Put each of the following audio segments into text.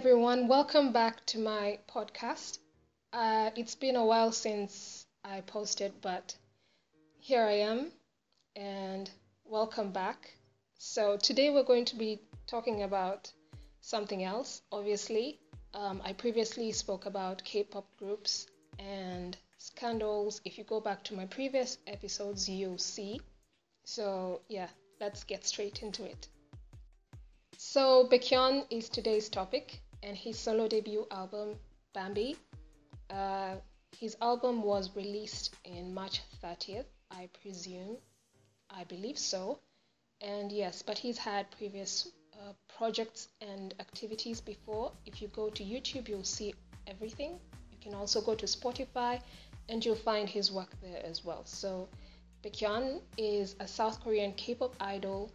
Everyone, welcome back to my podcast. Uh, it's been a while since I posted, but here I am, and welcome back. So, today we're going to be talking about something else, obviously. Um, I previously spoke about K pop groups and scandals. If you go back to my previous episodes, you'll see. So, yeah, let's get straight into it. So, Baekhyun is today's topic, and his solo debut album, Bambi. Uh, his album was released in March 30th, I presume. I believe so. And yes, but he's had previous uh, projects and activities before. If you go to YouTube, you'll see everything. You can also go to Spotify and you'll find his work there as well. So, Baekhyun is a South Korean K pop idol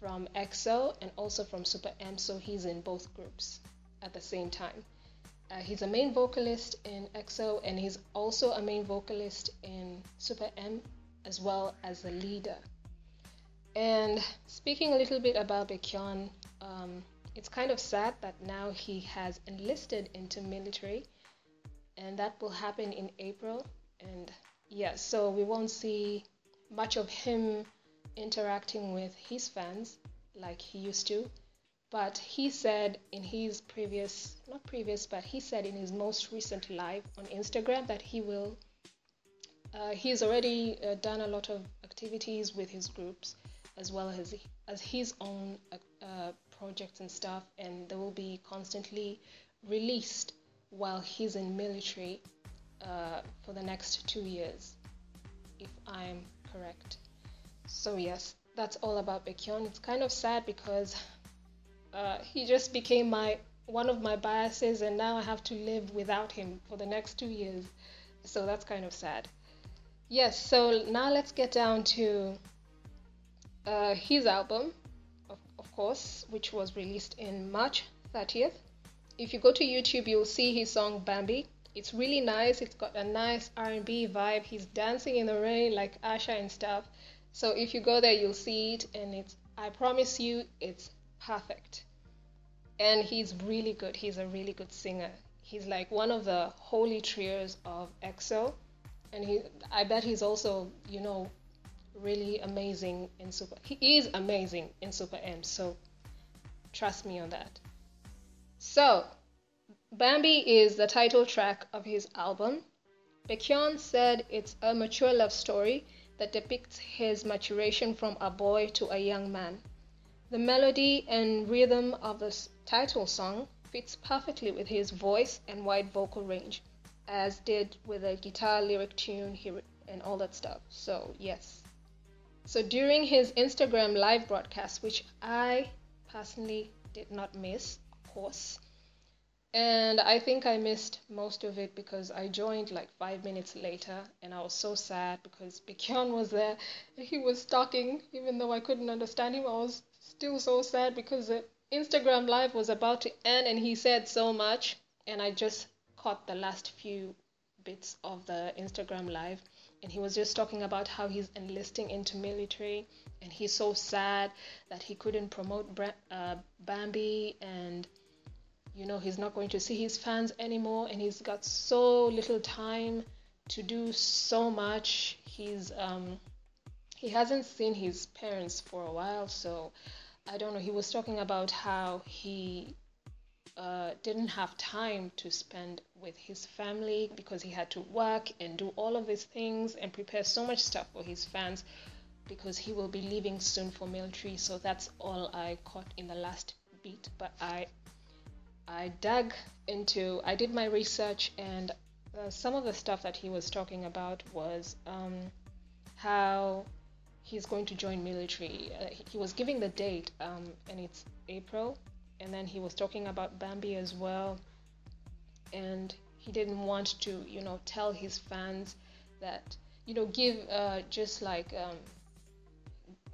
from EXO and also from Super M, so he's in both groups at the same time. Uh, he's a main vocalist in EXO and he's also a main vocalist in Super M as well as a leader. And speaking a little bit about Baekhyun, um, it's kind of sad that now he has enlisted into military and that will happen in April. And yeah, so we won't see much of him interacting with his fans like he used to. But he said in his previous, not previous, but he said in his most recent live on Instagram that he will, uh, he's already uh, done a lot of activities with his groups as well as, as his own uh, uh, projects and stuff, and they will be constantly released while he's in military uh, for the next two years, if I'm correct. So yes, that's all about Baekhyun. It's kind of sad because uh, he just became my one of my biases, and now I have to live without him for the next two years. So that's kind of sad. Yes. So now let's get down to uh, his album, of, of course, which was released in March 30th. If you go to YouTube, you'll see his song Bambi. It's really nice. It's got a nice R&B vibe. He's dancing in the rain like Asha and stuff. So if you go there, you'll see it, and it's. I promise you, it's perfect. And he's really good. He's a really good singer. He's like one of the holy trios of EXO. And he, I bet he's also, you know, really amazing in Super. He is amazing in Super M. So trust me on that. So, Bambi is the title track of his album. Baekhyun said it's a mature love story that depicts his maturation from a boy to a young man. The melody and rhythm of the title song fits perfectly with his voice and wide vocal range, as did with the guitar lyric tune here and all that stuff. So, yes. So, during his Instagram live broadcast, which I personally did not miss, of course, and I think I missed most of it because I joined like five minutes later and I was so sad because Baekhyun was there. He was talking even though I couldn't understand him. I was still so sad because the Instagram live was about to end and he said so much. And I just caught the last few bits of the Instagram live. And he was just talking about how he's enlisting into military. And he's so sad that he couldn't promote uh, Bambi. And you know he's not going to see his fans anymore. And he's got so little time to do so much. He's um he hasn't seen his parents for a while so i don't know. He was talking about how he uh, didn't have time to spend with his family because he had to work and do all of these things and prepare so much stuff for his fans because he will be leaving soon for military. So that's all i caught in the last beat but i I dug into, I did my research, and uh, some of the stuff that he was talking about was um, how he's going to join military. Uh, he was giving the date, um, and it's April, and then he was talking about Bambi as well, and he didn't want to, you know, tell his fans that, you know, give uh, just like um,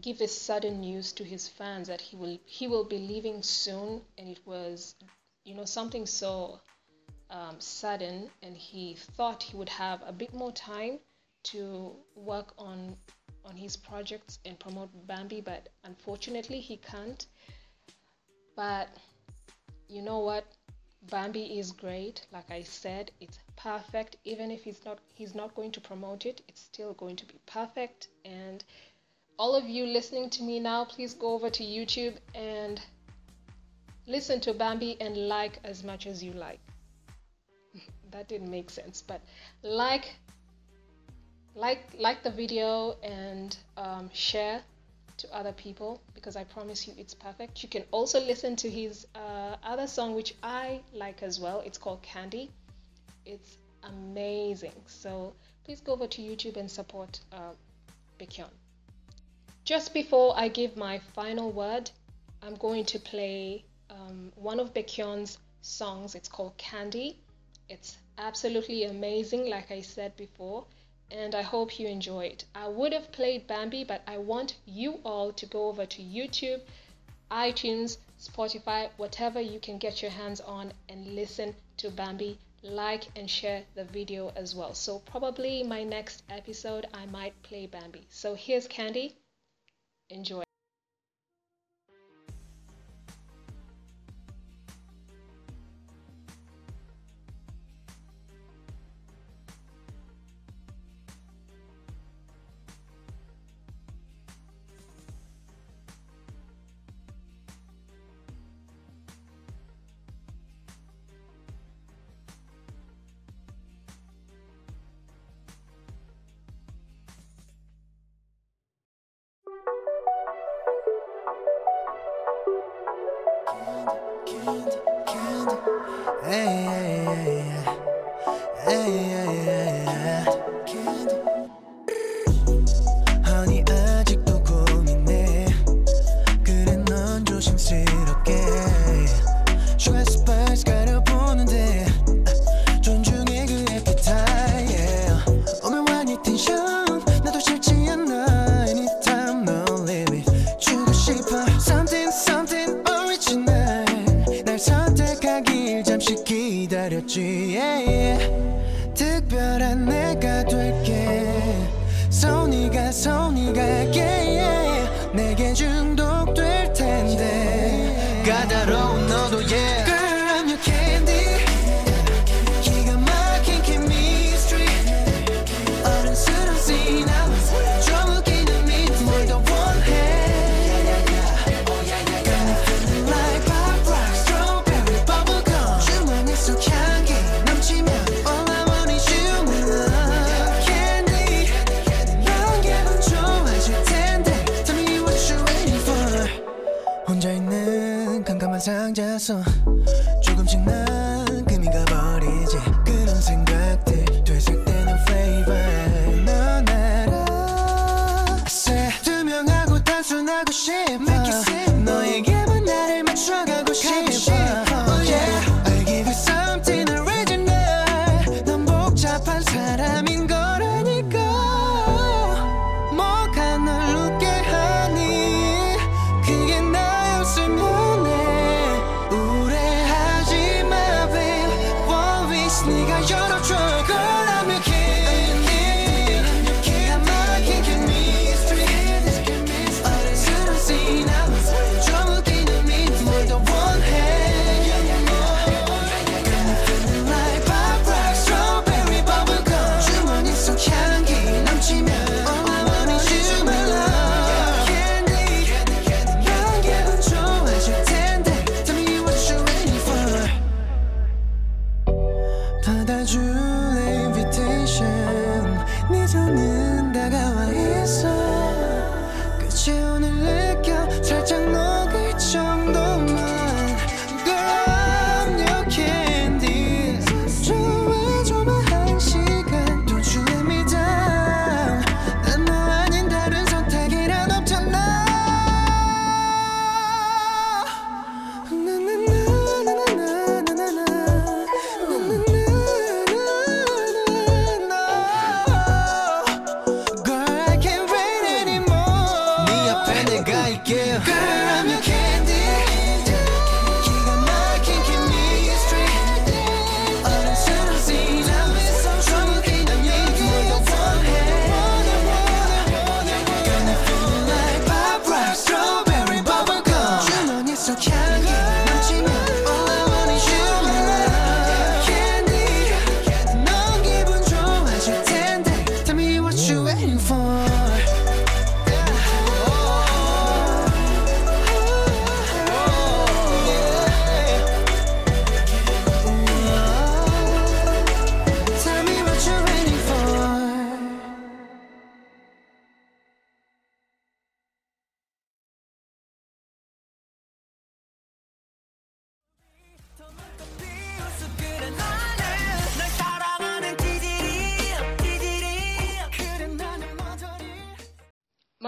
give this sudden news to his fans that he will he will be leaving soon, and it was you know, something so um, sudden, and he thought he would have a bit more time to work on on his projects and promote Bambi, but unfortunately he can't. But you know what? Bambi is great. Like I said, it's perfect. Even if he's not he's not going to promote it, it's still going to be perfect. And all of you listening to me now, please go over to YouTube and listen to Bambi and like as much as you like. that didn't make sense, but like like like the video and um, share to other people because I promise you it's perfect. You can also listen to his uh, other song, which I like as well. It's called Candy. It's amazing. So please go over to YouTube and support uh, Baekhyun. Just before I give my final word, I'm going to play um, one of Baekhyun's songs. It's called Candy. It's absolutely amazing, like I said before and I hope you enjoy it. I would have played Bambi, but I want you all to go over to YouTube, iTunes, Spotify, whatever you can get your hands on and listen to Bambi. Like and share the video as well. So, probably my next episode, I might play Bambi. So, here's Candy. Enjoy. way. Seen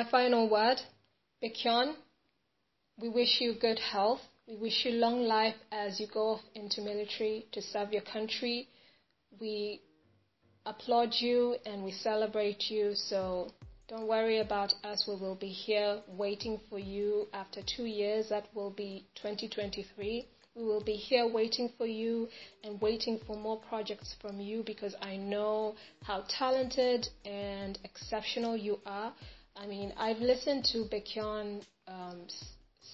my final word, Baekhyun, we wish you good health. We wish you long life as you go off into military to serve your country. We applaud you and we celebrate you. So don't worry about us. We will be here waiting for you after two years. That will be 2023. We will be here waiting for you and waiting for more projects from you because I know how talented and exceptional you are. I mean, I've listened to Baekhyun um,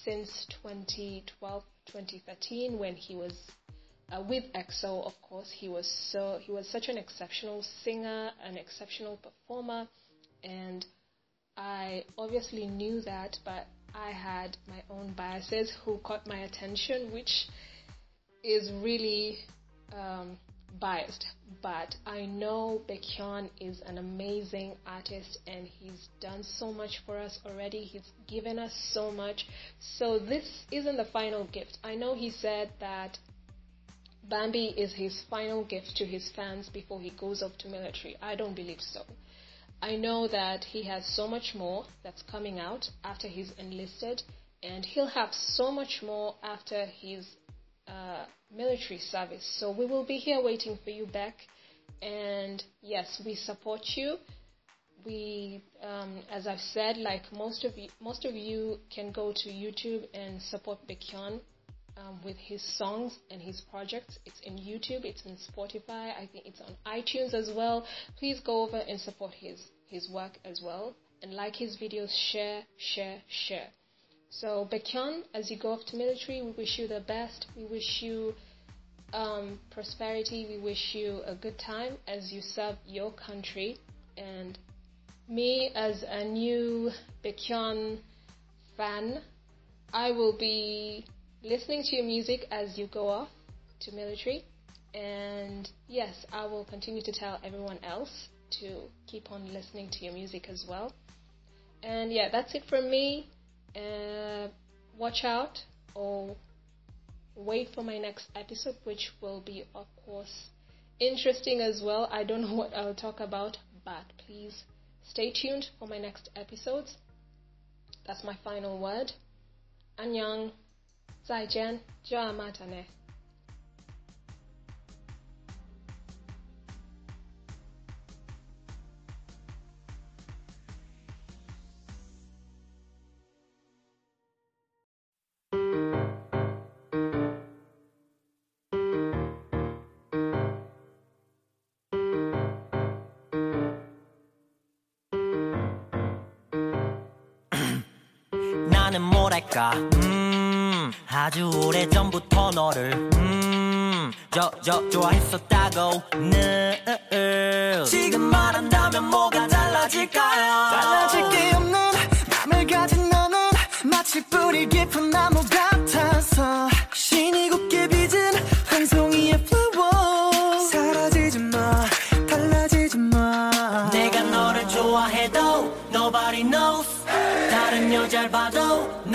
since 2012, 2013 when he was uh, with EXO, of course. He was so he was such an exceptional singer, an exceptional performer and I obviously knew that, but I had my own biases who caught my attention, which is really um, biased. But I know Baekhyun is an amazing artist and he's done so much for us already. He's given us so much. So this isn't the final gift. I know he said that Bambi is his final gift to his fans before he goes off to military. I don't believe so. I know that he has so much more that's coming out after he's enlisted, and he'll have so much more after his uh, military service. So we will be here waiting for you back. And yes, we support you. We, um, as I've said, like most of you, most of you can go to YouTube and support Baekhyun um, with his songs and his projects. It's in YouTube, it's in Spotify, I think it's on iTunes as well. Please go over and support his his work as well and like his videos. Share, share, share. So Baekhyun, as you go off to military, we wish you the best. We wish you um, prosperity. We wish you a good time as you serve your country. And me, as a new Baekhyun fan, I will be listening to your music as you go off to military. And yes, I will continue to tell everyone else to keep on listening to your music as well. And yeah, that's it from me Uh, watch out or wait for my next episode, which will be, of course, interesting as well. I don't know what I'll talk about, but please stay tuned for my next episodes. That's my final word. 안녕. 再见， 나는 뭐랄까? 음 아주 오래 전부터 너를 음저 저 좋아했었다고. 늘 지금 말한다면 뭐가 달라질까요? 달라질 게 없는 맘을 가진 너는 마치 뿌리 깊은 나무 같아서 I don't